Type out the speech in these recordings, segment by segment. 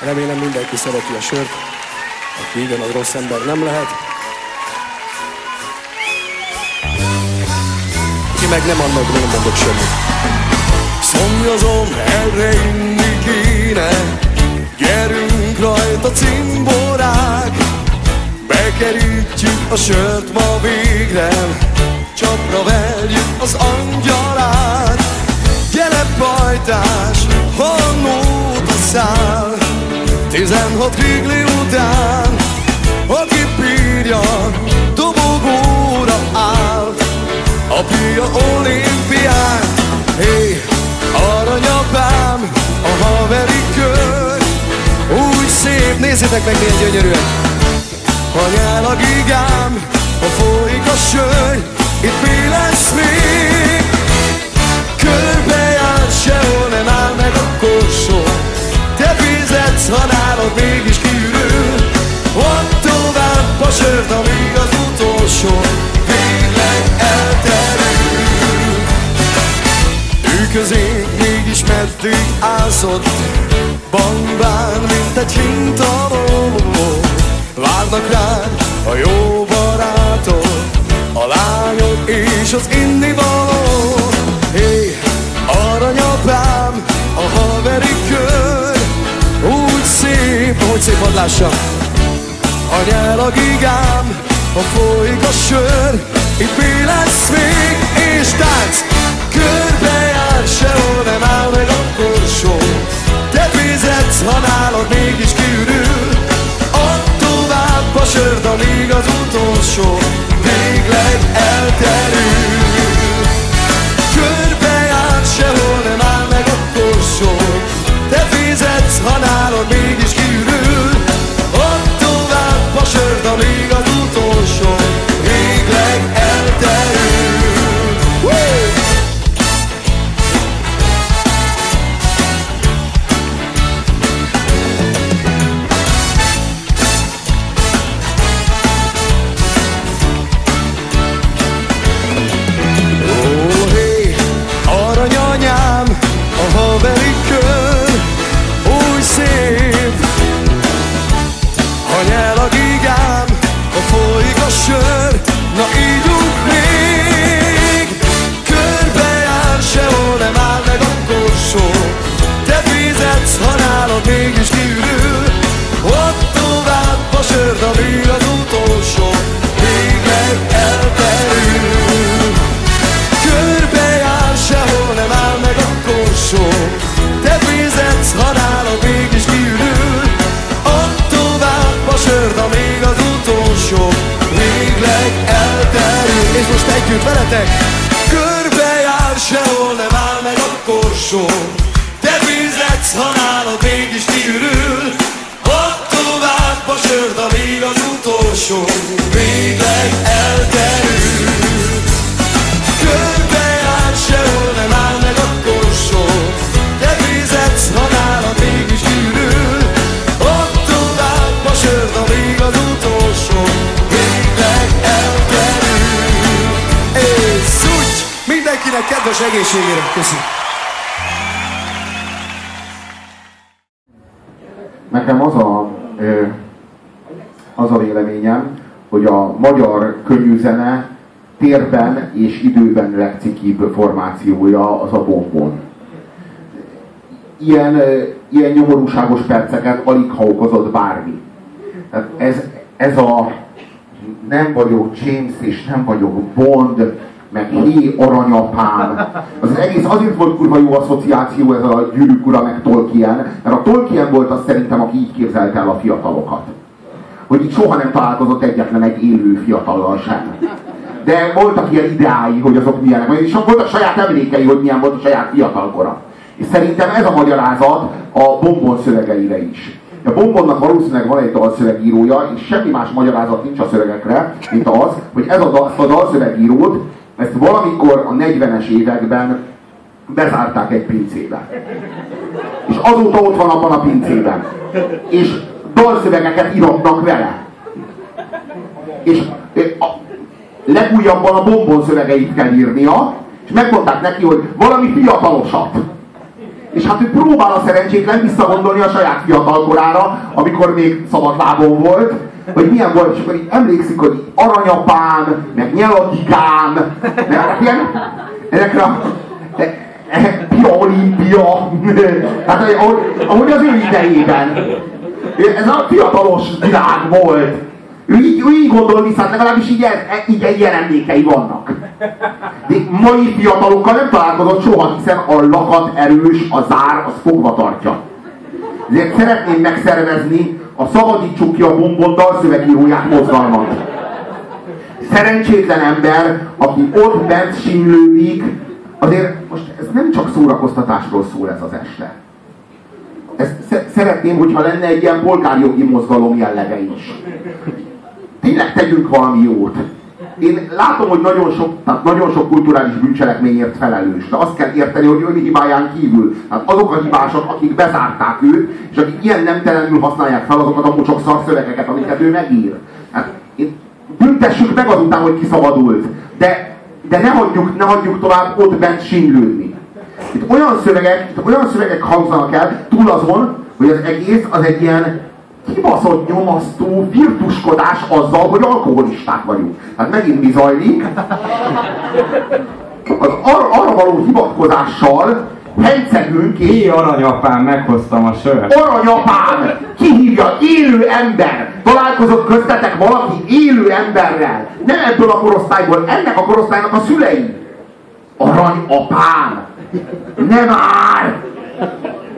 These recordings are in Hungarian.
Remélem mindenki szereti a sört, aki igen, az rossz ember nem lehet. Ki meg nem annak, nem mondok semmit. Szomjazom, erre inni kéne, gyerünk rajta cimborák, bekerítjük a sört ma végre, csapra verjük az angyalát. Gyere pajtás, hannót a tizenhat rigli után, aki bírja, dobogóra áll, a pia olimpián. Hé, hey, aranyapám, a haveri kör, úgy szép, nézzétek meg milyen gyönyörűen. Ha nyál a gigám, ha folyik a sör, itt mi lesz még? Meddig állszott Bambán, mint egy hintaló Várnak rád a jó barátok A lányok és az innivaló Hé, aranyapám, a haveri kör Úgy szép, hogy szép hadd lássam. A nyel a gigám, ha folyik a sör Itt mi lesz még, és tánc Körbejár, sehol nem áll meg ha nálad mégis kiürül. Ott tovább a sört, amíg az utolsó Végleg elterül folyik a most együtt veletek? Körbejár, sehol nem áll meg a korsó Te fizetsz, ha nálad mégis kiürül. Ott tovább a sörd, amíg az utolsó Mindenkinek kedves egészségére! Köszönöm! Nekem az a, az a véleményem, hogy a magyar könnyűzene térben és időben legcikibb formációja az a bombon. Ilyen, ilyen nyomorúságos perceket alig ha okozott bármi. Tehát ez, ez a nem vagyok James és nem vagyok Bond, meg hé aranyapám. Az egész azért volt kurva jó asszociáció ez a gyűrűk ura, meg Tolkien, mert a Tolkien volt az szerintem, aki így képzelte el a fiatalokat. Hogy itt soha nem találkozott egyetlen egy élő fiatallal sem. De voltak ilyen ideái, hogy azok milyenek, és voltak saját emlékei, hogy milyen volt a saját fiatalkora. És szerintem ez a magyarázat a bombon szövegeire is. A bombonnak valószínűleg van egy dalszövegírója, és semmi más magyarázat nincs a szövegekre, mint az, hogy ez a, dal, a dalszövegírót, ezt valamikor a 40-es években bezárták egy pincébe. És azóta ott van abban a pincében. És dalszövegeket iratnak vele. És a legújabban a bombon szövegeit kell írnia, és megmondták neki, hogy valami fiatalosat. És hát ő próbál a szerencsétlen visszagondolni a saját fiatalkorára, amikor még szabadlábon volt, hogy milyen volt, és akkor így emlékszik, hogy aranyapám, meg nyelagigám, meg ilyen, ezekre a e, Pia Olimpia, hát ahogy, ahogy az ő idejében. Ez a fiatalos világ volt. Ő így, ő így gondol vissza, hát legalábbis így, így ilyen emlékei vannak. De mai fiatalokkal nem találkozott soha, hiszen a lakat erős, a zár, az fogva tartja. Ezért szeretném megszervezni a Szabadítsuk ki a bombon dalszövegíróját mozgalmat. Szerencsétlen ember, aki ott bent simlődik, azért most ez nem csak szórakoztatásról szól ez az este. Ezt szeretném, hogyha lenne egy ilyen polgárjogi mozgalom jellege is. Tényleg tegyünk valami jót. Én látom, hogy nagyon sok, tehát nagyon sok kulturális bűncselekményért felelős, de azt kell érteni, hogy ön hibáján kívül, tehát azok a hibások, akik bezárták őt, és akik ilyen nemtelenül használják fel azokat a mocsok szarszövegeket, amiket ő megír. Hát, én, büntessük meg azután, hogy kiszabadult, de, de ne, hagyjuk, ne hagyjuk tovább ott bent singlődni. Itt olyan szövegek, itt olyan szövegek hangzanak el, túl azon, hogy az egész az egy ilyen kibaszott nyomasztó virtuskodás azzal, hogy alkoholisták vagyunk. Hát megint mi zajlik? Az ar- arra való hivatkozással hencegünk és... Ki aranyapám, meghoztam a sört. Aranyapám! Kihívja élő ember! Találkozott köztetek valaki élő emberrel! Nem ebből a korosztályból, ennek a korosztálynak a szülei! Aranyapám! Nem már!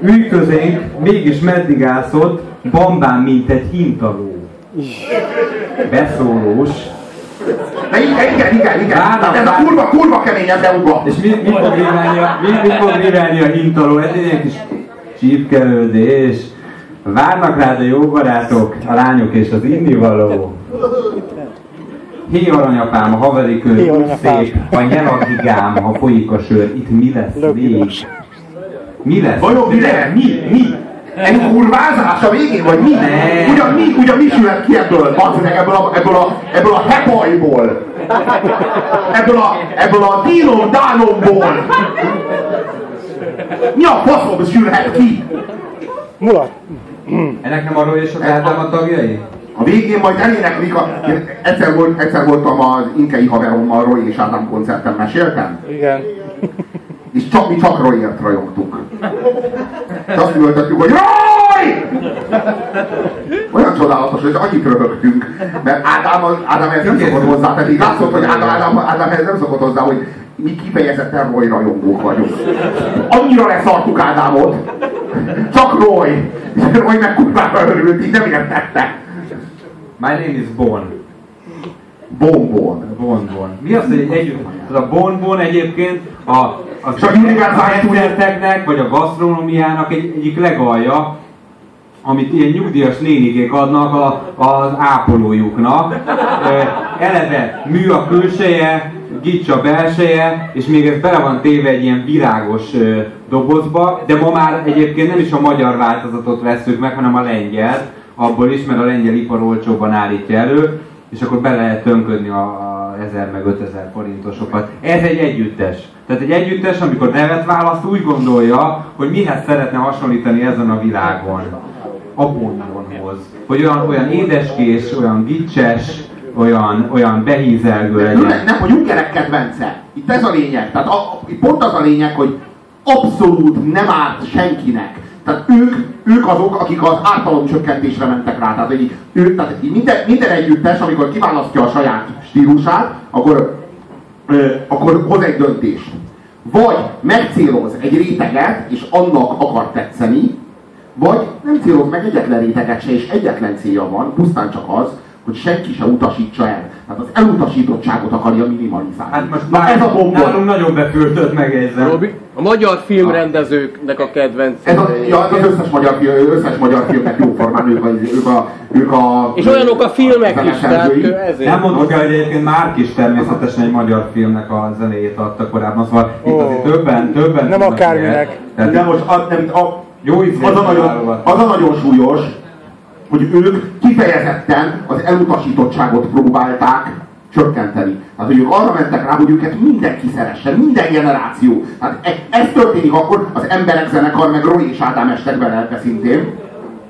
Ülj közénk, mégis meddig ászott, bambán, mint egy hintaló. Beszólós. De igen, igen, igen, igen. Várnak, ez a kurva, kurva kemény ez Euga. És mi, mi fog rivelni a, mi, mi fog rivelni a hintaló? Ez egy ilyen kis csípkelődés. Várnak rád a jó barátok, a lányok és az innivaló. Hé aranyapám, a haveri kör, úgy szép, a nyelagigám, ha folyik a sör, itt mi lesz még? Mi lesz? Vajon mi lehet? Mi? Mi? Egy kurvázás a végén, vagy mi? Ne. Ugyan mi, ugyan mi sülhet ki ebből? Bazd meg ebből a, ebből a, ebből a hepajból. Ebből a, ebből a dínom dánomból. Mi a faszom sülhet ki? Mulat. Ennek nem arról és az Ádám a tagjai? A végén majd eléneklik a... Egyszer, volt, egyszer voltam az inkei haverommal, Roy és Ádám koncerten, meséltem? Igen. És csak mi csak Royért rajongtuk. És azt műveltettük, hogy Roy! Olyan csodálatos, hogy annyit röhögtünk. Mert Ádám, Ádám ez nem szokott hozzá, tehát látszott, hogy Ádám, Ádám, Ádám ez nem szokott hozzá, hogy mi kifejezetten Roy rajongók vagyunk. Annyira leszartuk Ádámot. Csak Roy. Roy meg kurvára örült, így nem értette. My name is Bon. Bombon. Bon Bon. Mi az, hogy együtt, az a Bon Bon egyébként a, a, univerzális- koncerteknek, vagy a gasztronómiának egy, egyik legalja, amit ilyen nyugdíjas nénigék adnak a, az ápolójuknak. Eleve mű a külseje, gics a belseje, és még ez bele van téve egy ilyen virágos dobozba, de ma már egyébként nem is a magyar változatot veszük meg, hanem a lengyel, abból is, mert a lengyel ipar olcsóban állítja elő, és akkor be lehet tönködni a, a 1000 meg 5000 forintosokat. Ez egy együttes. Tehát egy együttes, amikor nevet választ, úgy gondolja, hogy mihez szeretne hasonlítani ezen a világon. A bonbonhoz. Hogy olyan, olyan édeskés, olyan gicses, olyan, olyan behízelgő Nem, legyen. nem, hogy Junkerek kedvence. Itt ez a lényeg. Tehát a, pont az a lényeg, hogy abszolút nem árt senkinek. Tehát ők, ők azok, akik az ártalomcsökkentésre mentek rá. Tehát, hogy ő, tehát minden, minden együttes, amikor kiválasztja a saját stílusát, akkor, ö, akkor hoz egy döntést. Vagy megcéloz egy réteget, és annak akar tetszeni, vagy nem céloz meg egyetlen réteget se, és egyetlen célja van, pusztán csak az, hogy senki se utasítsa el. Tehát az elutasítottságot akarja minimalizálni. Hát most Na ez a bombon. Nálunk nagyon befürtött megjegyzem. Robi, a magyar filmrendezőknek a kedvenc. Ez a, ja, az összes magyar, film, összes magyar filmnek jóformán ők a, ők a, ők a És olyanok a filmek is, tehát ezért. Nem mondtuk el, hogy egyébként Márk is természetesen egy magyar filmnek a zenéjét adta korábban, szóval itt Ó. azért többen, többen Nem akárminek. De most a, nem, a, jó az, a nagyon, az a nagyon súlyos, hogy ők kifejezetten az elutasítottságot próbálták csökkenteni. Tehát, hogy ők arra mentek rá, hogy őket mindenki szeressen, minden generáció. Tehát e- ez történik akkor, az emberek zenekar, meg Roy és Ádám estek bele szintén,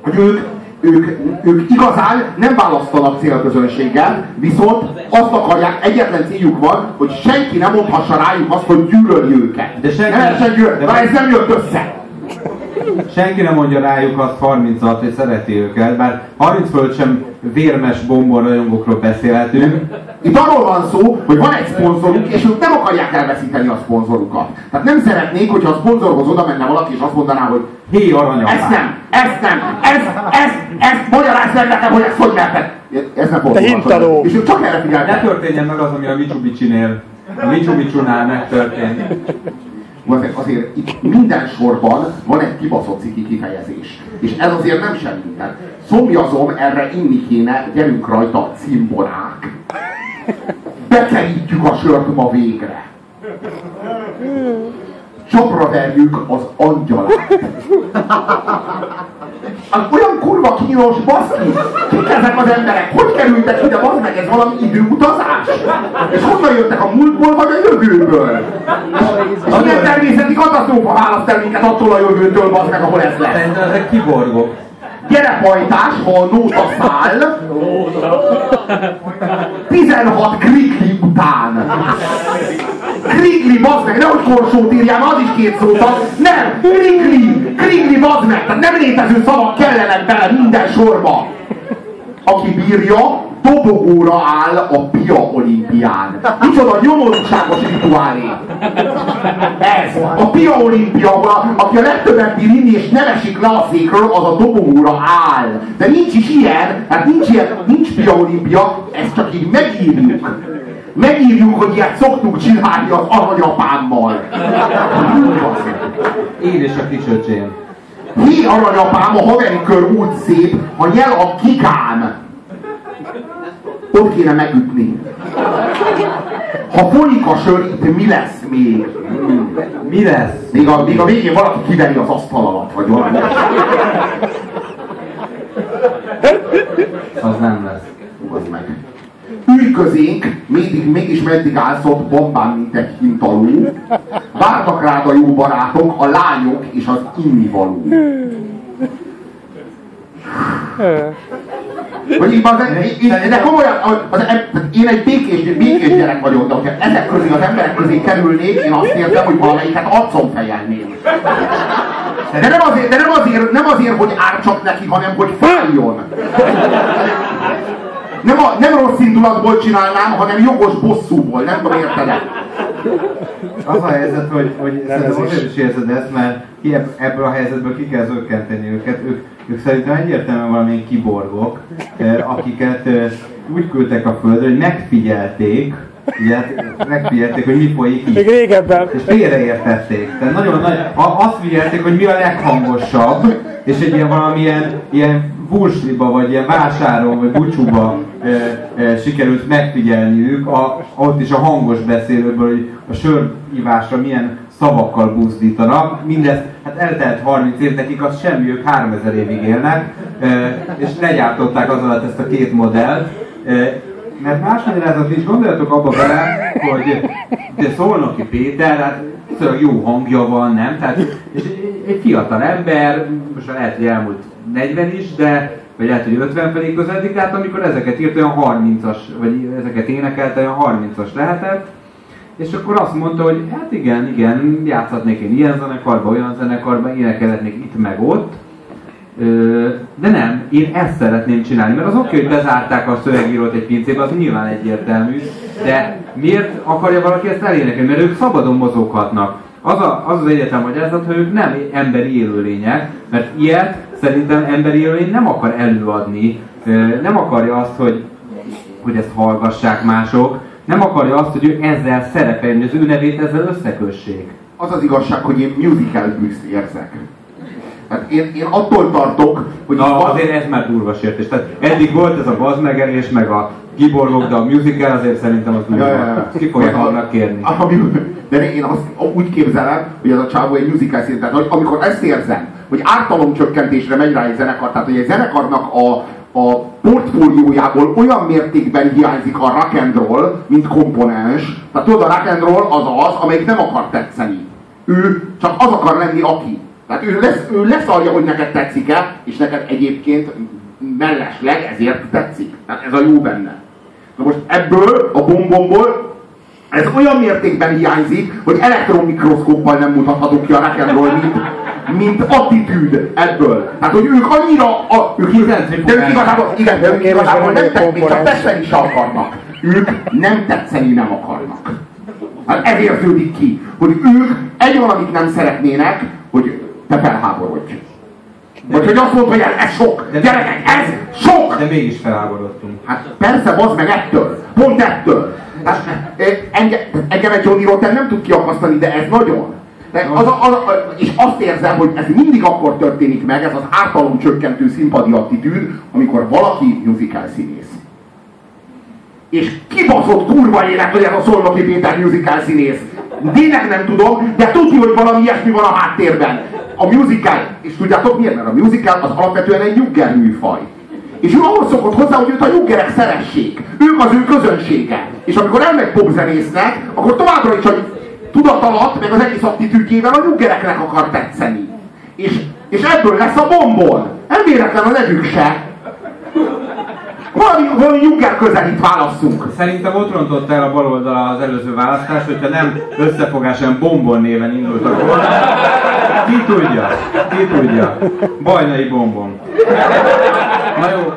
hogy ők, ők, ők igazán nem választanak célközönséggel, viszont azt akarják, egyetlen céljuk van, hogy senki nem mondhassa rájuk azt, hogy gyűlöli őket. De senki- nem de- de ez nem jött össze. Senki nem mondja rájuk azt 36, hogy szereti őket, bár 30 fölött sem vérmes bombon rajongókról beszélhetünk. Itt arról van szó, hogy van egy szponzoruk, és ők nem akarják elveszíteni a szponzorukat. Tehát nem szeretnék, hogyha a szponzorhoz oda menne valaki, és azt mondaná, hogy Hé, aranyapám! ezt nem, ezt nem, ez, ez, ez, magyarázd meg nekem, hogy ezt hogy merted. Ez nem volt hintaló. És ők csak erre Ne figyeltek. történjen meg az, ami a Mitsubishi-nél, a Mitsubishi-nál megtörtént. Azért, azért itt minden sorban van egy kibaszott ciki kifejezés. És ez azért nem semmi. Tehát szomjazom, erre inni kéne, gyerünk rajta, cimborák. Bekerítjük a sört ma végre. Csapra verjük az angyalát. Az olyan kurva kínos, baszki! Kik ezek az emberek? Hogy kerültek ide, bazd meg, ez valami időutazás? És honnan jöttek a múltból, vagy a jövőből? Az nem természeti katasztrófa választ el minket attól a jövőtől, bazd meg, ahol ez lesz. Szerintem ezek kiborgok. Gyerekhajtás, ha a száll. 16 krikli után. Krikli, bazd meg, nehogy korsót írjál, az is két szót ad. Nem, krikli, krikli, bazd meg, tehát nem létező szavak kellenek bele minden sorba. Aki bírja, dobogóra áll a Pia olimpián. Micsoda nyomorúságos rituálé. Ez, a Pia olimpia, aki a legtöbbet bír inni és nem esik le a székről, az a dobogóra áll. De nincs is ilyen, hát nincs ilyen, nincs Pia olimpia, ezt csak így megírjuk. Megírjuk, hogy ilyet szoktunk csinálni az aranyapámmal. Én és a kisöcsém. Hé, aranyapám, a haveri kör úgy szép, ha nyel a kikám. Ott kéne megütni. Ha folyik a sör, itt mi lesz még? Mi lesz? Még a, még a végén valaki kiveri az asztal alatt, vagy valami. Az nem lesz. Nyugodj meg. Ülj közénk, még, mégis meddig állsz ott bombán, mint egy hintalú. Vártak rád a jó barátok, a lányok és az innivaló. Hogy így én, de komolyan, az, én egy békés, békés gyerek vagyok, de hogyha ezek közé az emberek közé kerülnék, én azt értem, hogy valamelyiket arcon fejelném. De nem azért, de nem azért, nem azért, hogy ártsak neki, hanem hogy fájjon. Nem, a, nem rossz indulatból csinálnám, hanem jogos bosszúból, nem tudom érted -e. Az a helyzet, hogy, hogy szerintem azért is érzed ezt, mert ki ebb- ebből a helyzetből ki kell zökkenteni őket. Ők, ők szerintem egyértelműen valamilyen kiborgok, eh, akiket eh, úgy küldtek a földre, hogy megfigyelték, ugye, megfigyelték, hogy mi folyik Még itt. régebben. És félreértették. Tehát nagyon nagy, azt figyelték, hogy mi a leghangosabb, és egy ilyen valamilyen ilyen bursliba, vagy ilyen vásáron, vagy bucsúba e, e, sikerült megfigyelniük, a, ott is a hangos beszélőből, hogy a sörívásra milyen szavakkal buzdítanak. Mindezt, hát eltelt 30 év, nekik az semmi, ők 3000 évig élnek, e, és legyártották az alatt ezt a két modellt. E, mert más magyarázat is gondoljatok abba bele, hogy de Szolnoki Péter, hát szóval jó hangja van, nem? Tehát, és egy- fiatal ember, most lehet, hogy elmúlt 40 is, de vagy lehet, hogy 50 felé közeledik, de hát amikor ezeket írt, olyan 30-as, vagy ezeket énekelte, olyan 30-as lehetett, és akkor azt mondta, hogy hát igen, igen, játszhatnék én ilyen zenekarba, olyan zenekarba, énekelhetnék itt meg ott, de nem, én ezt szeretném csinálni, mert az oké, hogy bezárták a szövegírót egy pincébe, az nyilván egyértelmű, de miért akarja valaki ezt elénekelni? Mert ők szabadon mozoghatnak. Az, a, az az egyetlen magyarázat, hogy ők nem emberi élőlények, mert ilyet szerintem emberi élőlény nem akar előadni, nem akarja azt, hogy, hogy ezt hallgassák mások, nem akarja azt, hogy ő ezzel szerepeljen, az ő nevét ezzel összekössék. Az az igazság, hogy én musical blues érzek. Hát én, én attól tartok, hogy Na, van- azért ez már durva sértés. Tehát eddig volt ez a bazmegelés, meg a kiborgok, de a musical azért szerintem az durva. Ja, ja, ja. Ki fogják kérni. Ami, de én azt úgy képzelem, hogy ez a csávó egy musical szint, tehát hogy amikor ezt érzem, hogy ártalomcsökkentésre megy rá egy zenekar, tehát hogy egy zenekarnak a, a portfóliójából olyan mértékben hiányzik a rock and roll, mint komponens. Tehát tudod, a rock and roll az az, amelyik nem akar tetszeni. Ő csak az akar lenni, aki. Tehát ő, lesz, ő leszarja, hogy neked tetszik-e, és neked egyébként mellesleg ezért tetszik. Tehát ez a jó benne. Na most ebből, a bombomból ez olyan mértékben hiányzik, hogy elektronmikroszkóppal nem mutathatok ki a rock and roll, mint, mint attitűd ebből. Tehát, hogy ők annyira, a, ők, de ők igazából, igen, de ők igazából nem tetszeni, még csak tetszeni is akarnak. Ők nem tetszeni nem akarnak. Hát ez érződik ki, hogy ők egy valamit nem szeretnének, hogy te felháborodj. Vagy hogy azt mondod, hogy ez, ez sok. De Gyerekek, ez sok! De mégis felháborodtunk. Hát persze, az meg ettől. Pont ettől. Hát, engem, engem egy Johnny Rotten nem tud kiakasztani, de ez nagyon. De az a, az a, és azt érzem, hogy ez mindig akkor történik meg, ez az ártalom csökkentő színpadi attitűd, amikor valaki musical színész. És kibaszott kurva élet, hogy ez a Szolnoki Péter musical színész. Tényleg nem tudom, de tudni, hogy valami ilyesmi van a háttérben. A musical, és tudjátok miért? Mert a musical az alapvetően egy nyugger műfaj. És ő ahhoz szokott hozzá, hogy őt a nyuggerek szeressék. Ők az ő közönsége. És amikor elmegy popzenésznek, akkor továbbra is, hogy tudat meg az egész attitűdjével a nyuggereknek akar tetszeni. És, és ebből lesz a bombon. Nem véletlen a nevük se. Valami, valami nyugger közelít válasszunk. Szerintem ott rontott el a baloldal az előző választás, hogyha nem összefogáson bombon néven indultak volna. Ki tudja? Ki tudja? Bajnai bombon. Na jó,